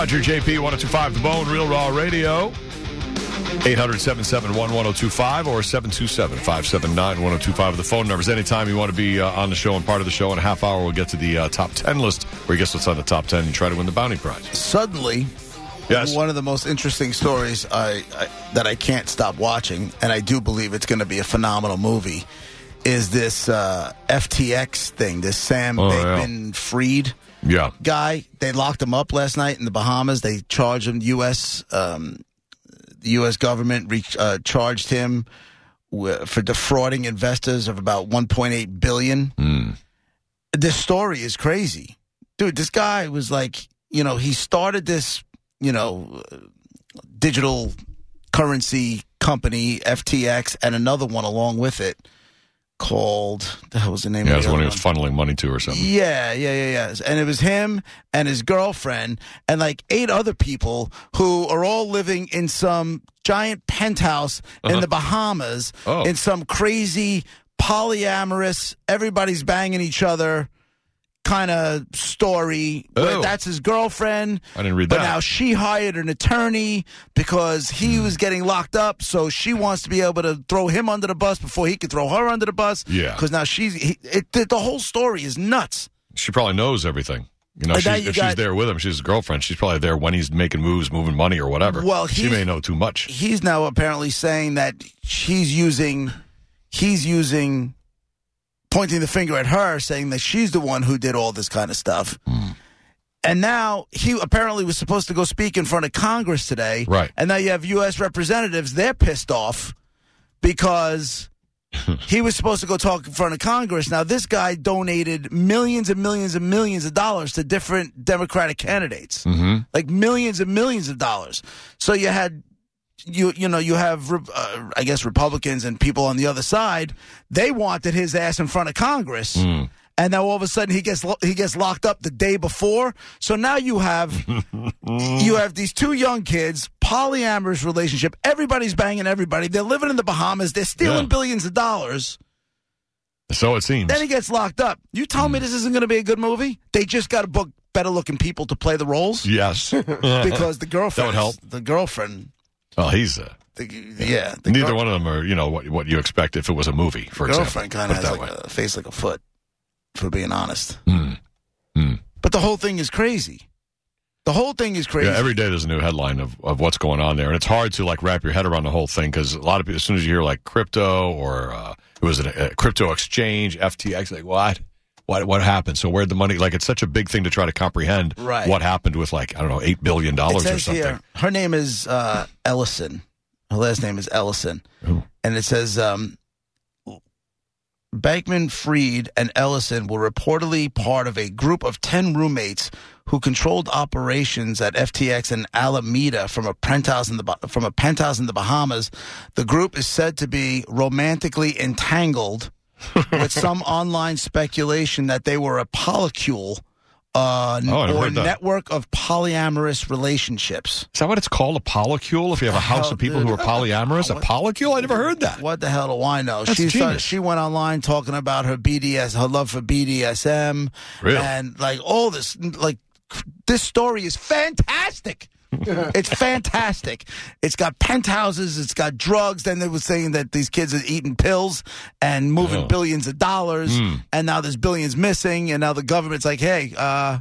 Roger JP 1025 The Bone, Real Raw Radio. 800 771 1025 or 727 579 1025 the phone numbers. Anytime you want to be uh, on the show and part of the show in a half hour, we'll get to the uh, top 10 list where you guess what's on the top 10 and try to win the bounty prize. Suddenly, Yes. one of the most interesting stories I, I that I can't stop watching, and I do believe it's going to be a phenomenal movie, is this uh, FTX thing. This Sam Oh, yeah. Fried Yeah. guy. They locked him up last night in the Bahamas. They charged him. U.S. Um, the U.S. government re- uh, charged him wi- for defrauding investors of about 1.8 billion. Mm. This story is crazy, dude. This guy was like, you know, he started this, you know, digital currency company FTX and another one along with it called the hell was the name Yeah, of it's the one he was one? funneling money to or something. Yeah, yeah, yeah, yeah. And it was him and his girlfriend and like eight other people who are all living in some giant penthouse in the Bahamas Uh-huh. Oh. in some crazy polyamorous, everybody's banging each other kind of story. where Oh. that's his girlfriend. I didn't read But that. But now she hired an attorney because he Hmm. was getting locked up, so she wants to be able to throw him under the bus before he could throw her under the bus. Yeah. Because now she's he, it, the, the whole story is nuts. She probably knows everything. You know, she's, you if she's got- there with him, she's his girlfriend. She's probably there when he's making moves, moving money or whatever. Well, she may know too much. He's now apparently saying that she's using, he's using, pointing the finger at her, saying that she's the one who did all this kind of stuff. Hmm. And now he apparently was supposed to go speak in front of Congress today. Right. And now you have U.S. representatives, they're pissed off because he was supposed to go talk in front of Congress. Now, this guy donated millions and millions and millions of dollars to different Democratic candidates, hmm like millions and millions of dollars. So you had. You you know you have uh, I guess Republicans and people on the other side they wanted his ass in front of Congress Mm. and now all of a sudden he gets lo- he gets locked up the day before. So now you have you have these two young kids, polyamorous relationship. Everybody's banging everybody. They're living in the Bahamas. They're stealing Yeah. billions of dollars. So it seems. Then he gets locked up. You tell me this isn't going to be a good movie? They just got to book better looking people to play the roles yes. because the girlfriend That would help. The girlfriend. Well, he's. a. The, yeah, the neither girl- one of them are, you know, what what you expect if it was a movie, for girlfriend example. kind of has like way. a face like a foot. For being honest, Mm. Mm. but the whole thing is crazy. The whole thing is crazy. Yeah, every day there's a new headline of, of what's going on there, and it's hard to like wrap your head around the whole thing because a lot of people, as soon as you hear like crypto or uh, it was a, a crypto exchange, FTX, like what, what, what happened? So where'd the money? Like it's such a big thing to try to comprehend Right. what happened with like I don't know eight billion dollars or something. here, her name is uh, Ellison. Her last name is Ellison. Who? And it says um, Bankman Fried and Ellison were reportedly part of a group of 10 roommates who controlled operations at FTX and Alameda from a penthouse in the from a penthouse in the Bahamas. The group is said to be romantically entangled with some online speculation that they were a polycule uh, Oh, or network of polyamorous relationships. Is that what it's called? A polycule? If you have a house of people who are dude? polyamorous, a polycule? I never heard that. What the hell do I know? That's she started, she went online talking about her BDS, her love for BDSM, Really? and like all this. Like this story is fantastic. it's fantastic. It's got penthouses. It's got drugs. Then they were saying that these kids are eating pills and moving Oh. billions of dollars, Hmm. and now there's billions missing. And now the government's like, hey, uh,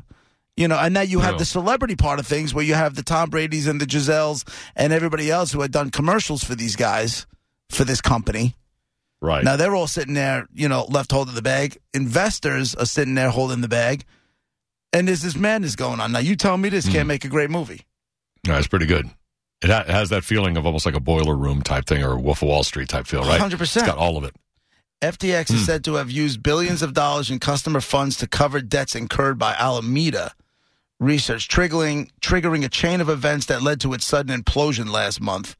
you know, and now you have Yeah. the celebrity part of things where you have the Tom Brady's and the Giseles and everybody else who had done commercials for these guys for this company. Right. Now they're all sitting there, you know, left holding the bag. Investors are sitting there holding the bag. And there's this madness going on. Now you tell me this Hmm. can't make a great movie. It's pretty good. It, ha- it has that feeling of almost like a boiler room type thing or a Wolf of Wall Street type feel, right? 100%. It's got all of it. FTX Hmm. is said to have used billions of dollars in customer funds to cover debts incurred by Alameda Research, triggering triggering a chain of events that led to its sudden implosion last month.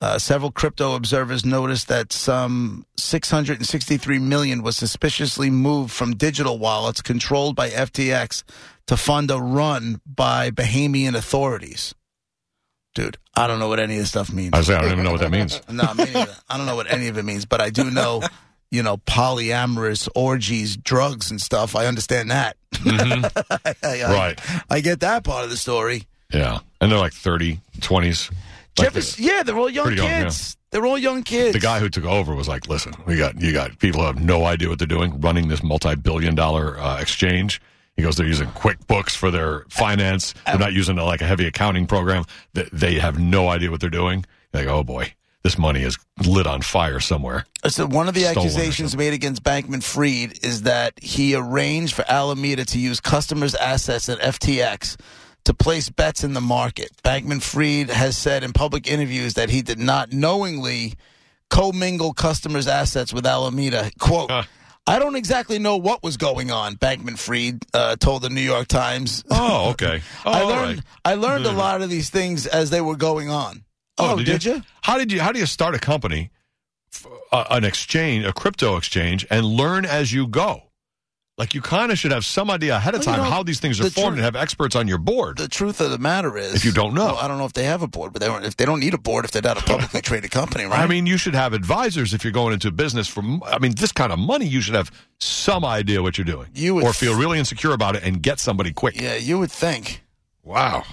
Uh, several crypto observers noticed that some 663 million was suspiciously moved from digital wallets controlled by FTX to fund a run by Bahamian authorities. Dude, I don't know what any of this stuff means. I saying, I don't even know what that means. No, me. I don't know what any of it means, but I do know, you know, polyamorous orgies, drugs, and stuff. I understand that. I, I- Right. I get that part of the story. Yeah, and they're like 30, 20s. Like yeah, they're all young Pretty young, kids. They're all young kids. the guy who took over was like, "Listen, we got you got people who have no idea what they're doing, running this multi-billion-dollar uh, exchange." He goes, "They're using QuickBooks for their finance. They're not using uh, like a heavy accounting program. They, they have no idea what they're doing." Like, oh boy, this money is lit on fire somewhere. So one of the Stolen accusations made against Bankman Fried is that he arranged for Alameda to use customers' assets at FTX to place bets in the market. Bankman Fried has said in public interviews that he did not knowingly commingle customers' assets with Alameda. Quote. Huh. I don't exactly know what was going on, Bankman Fried uh, told the New York Times. Oh, okay. Oh, I learned right. I learned a lot of these things as they were going on. Oh, Oh, did, did you? you? How did you? How do you start a company, uh, an exchange, a crypto exchange, and learn as you go? Like you kind of should have some idea ahead of Well, you time know, how these things are the formed tru- and have experts on your board. The truth of the matter is, If you don't know. Well, I don't know if they have a board, but they don't, if they don't need a board if they're not a publicly traded company, right? I mean, you should have advisors if you're going into business. From I mean, this kind of money, you should have some idea what you're doing, You would or feel really insecure about it and get somebody quick. yeah, you would think. Wow.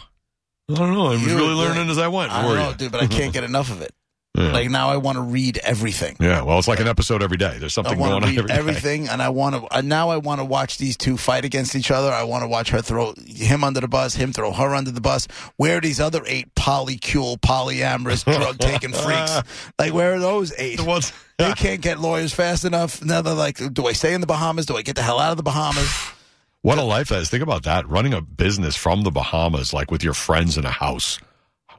I don't know. I was You really learning think. as I went. I don't know, you? dude, but I can't get enough of it. Yeah. Like now, I want to read everything. yeah. Well, it's like an episode every day. There's I something going want on read every day. everything, and I want to. Uh, now I want to watch these two fight against each other. I want to watch her throw him under the bus, him throw her under the bus. Where are these other eight polycule, polyamorous, drug taking freaks? Like, where are those eight? The ones- they can't get lawyers fast enough. Now they're like, do I stay in the Bahamas? Do I get the hell out of the Bahamas? What a life that is. Think about that. Running a business from the Bahamas, like with your friends in a house.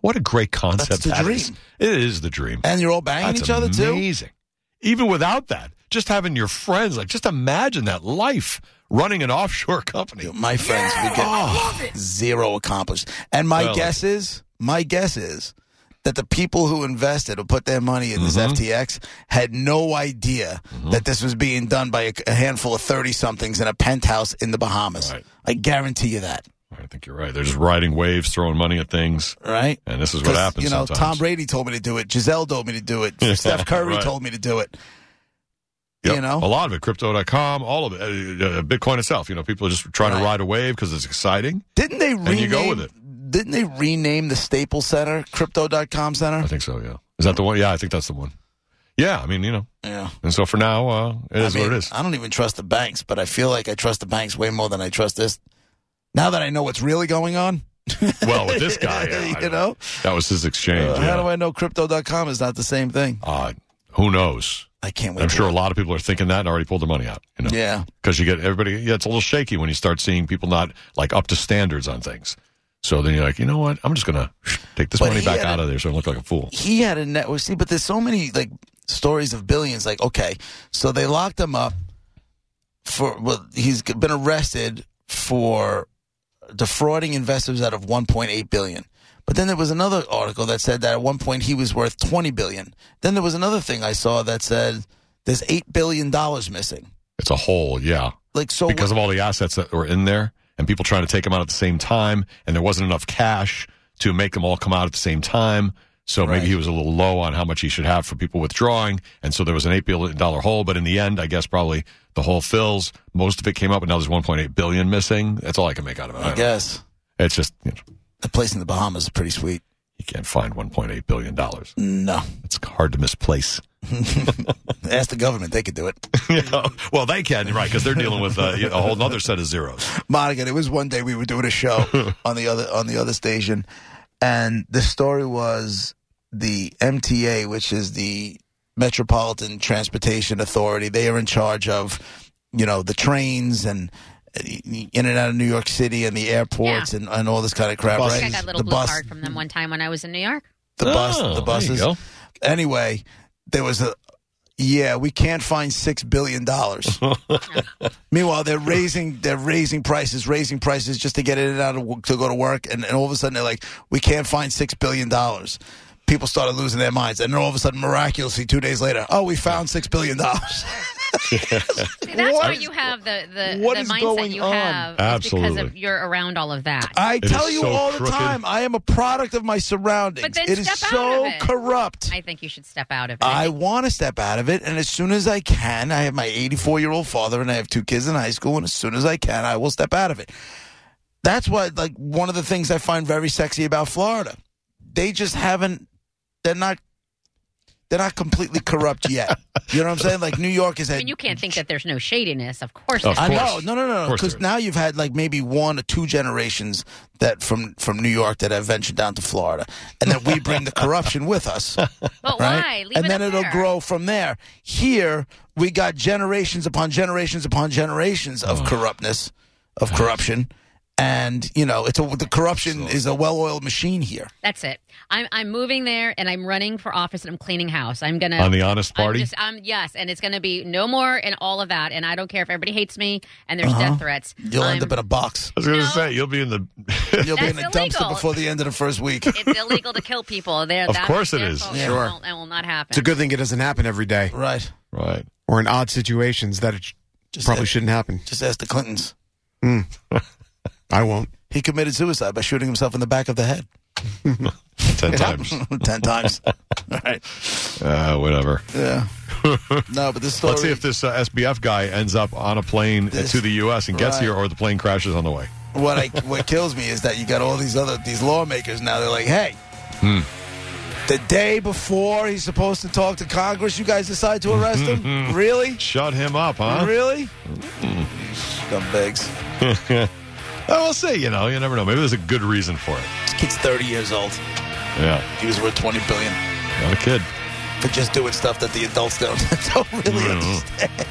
What a great concept That's the that dream. is. It is the dream. And you're all banging That's each other too. amazing. Even without that, just having your friends, like just imagine that life running an offshore company. My friends, we get zero accomplished. And my Well, guess is, my guess is that the people who invested or put their money in this Mm-hmm. FTX had no idea that this was being done by a, a handful of 30 somethings in a penthouse in the Bahamas. Right. I guarantee you that. I think you're right. They're just riding waves, throwing money at things, Right? and this is what happens. You know, sometimes. Tom Brady told me to do it. Gisele told me to do it. Steph Curry right. told me to do it. Yep. You know? a lot of it, crypto.com, all of it, uh, uh, Bitcoin itself. You know, people are just trying Right. to ride a wave because it's exciting. Didn't they rename? you go with it. Didn't they rename the Staples Center Crypto.com Center? I think so. Yeah, is that the one? Yeah, I think that's the one. Yeah, I mean, you know, Yeah. and so for now, uh, it is I mean, what it is. I don't even trust the banks, but I feel like I trust the banks way more than I trust this. Now that I know what's really going on, Well, with this guy, yeah, you know, that was his exchange. uh, yeah. how do I know Crypto.com is not the same thing? Uh, who knows? I can't wait. I'm to- sure a lot of people are thinking that and already pulled their money out. You know, Yeah, because you get everybody. Yeah, it's a little shaky when you start seeing people not like up to standards on things. So then you're like, you know what? I'm just gonna take this But money back out a- of there so I look like a fool. he had a network. See, but there's so many like stories of billions. Like, okay, so they locked him up for. Well, he's been arrested for defrauding investors out of 1.8 billion. But then there was another article that said that at one point he was worth 20 billion. Then there was another thing I saw that said there's eight billion dollars missing. It's a hole, yeah, Like so, because of all the assets that were in there and people trying to take them out at the same time, and there wasn't enough cash to make them all come out at the same time. So maybe he was a little low on how much he should have for people withdrawing, and so there was an eight billion dollar hole. But in the end, I guess probably the hole fills. Most of it came up, and now there's 1.8 billion missing. That's all I can make out of it. I I don't know. guess It's just you, know, the place in the Bahamas is pretty sweet. you can't find 1.8 billion dollars. No, It's hard to misplace. ask the government; they could do it. Know? Well, they can, right? Because they're dealing with uh, a whole other set of zeros. Monica, it was one day we were doing a show on the other on the other station, and the story was the MTA, which is the Metropolitan Transportation Authority. They are in charge of, you know, the trains and uh, in and out of New York City and the airports and, and all this kind of crap. The I right? I got a little the blue bus, card from them one time when I was in New York. the bus, Oh, the there you buses. go. Anyway, there was a. Yeah, we can't find six billion dollars. Meanwhile, they're raising they're raising prices, raising prices just to get in and out of, to go to work, and, and all of a sudden they're like, we can't find six billion dollars. People started losing their minds, and then all of a sudden, miraculously, two days later, oh, we found six billion dollars. See, that's What where is- you have the the, what the mindset going you on? have Absolutely. because of you're around all of that. I is tell you so all the time, I am a product of my surroundings. But then it is step out so of it. corrupt. I think you should step out of it. I want to step out of it, and as soon as I can, I have my 84 year old father, and I have two kids in high school, and as soon as I can, I will step out of it. That's what like one of the things I find very sexy about Florida. They just haven't. They're not. They're not completely corrupt yet. You know what I'm saying? Like New York is I mean, you can't think that there's no shadiness. Of course, Of there's I know, course. no, no, Of no, because now you've had like maybe one or two generations that from from New York that have ventured down to Florida, and then we bring the corruption with us, But right? why? Leave and it then up it'll there. grow from there. Here we got generations upon generations upon generations of corruptness, of corruption, and you know it's a the corruption is a well-oiled machine here. That's it. I'm I'm moving there, and I'm running for office, and I'm cleaning house. I'm gonna On the honest I'm party? just, um, yes, and it's going to be no more and all of that. And I don't care if everybody hates me and there's Uh-huh. death threats. You'll end I'm- up in a box. I was going to No. say, you'll be in the. You'll be in a That's dumpster before the end of the first week. it's illegal to kill people. There, Of that- course it their is. fault. Yeah. It Sure. will- It will not happen. It's a good thing it doesn't happen every day, right. right. or in odd situations that it Just probably ask, shouldn't happen. Just ask the Clintons. I won't. He committed suicide by shooting himself in the back of the head Ten times. ten times. All right. Uh, whatever. Yeah. No, but this story. Let's see if this uh, SBF guy ends up on a plane This- to the U.S. and gets right. here, or the plane crashes on the way. what I what kills me is that you got all these other these lawmakers now. They're like, hey, the day before he's supposed to talk to Congress, you guys decide to arrest him. really? Shut him up, huh? Really? Scumbags. Oh, we'll see. You know, you never know. Maybe there's a good reason for it. This kid's thirty years old. Yeah, He was worth twenty billion not a kid. for just doing stuff that the adults don't don't really Mhm. understand.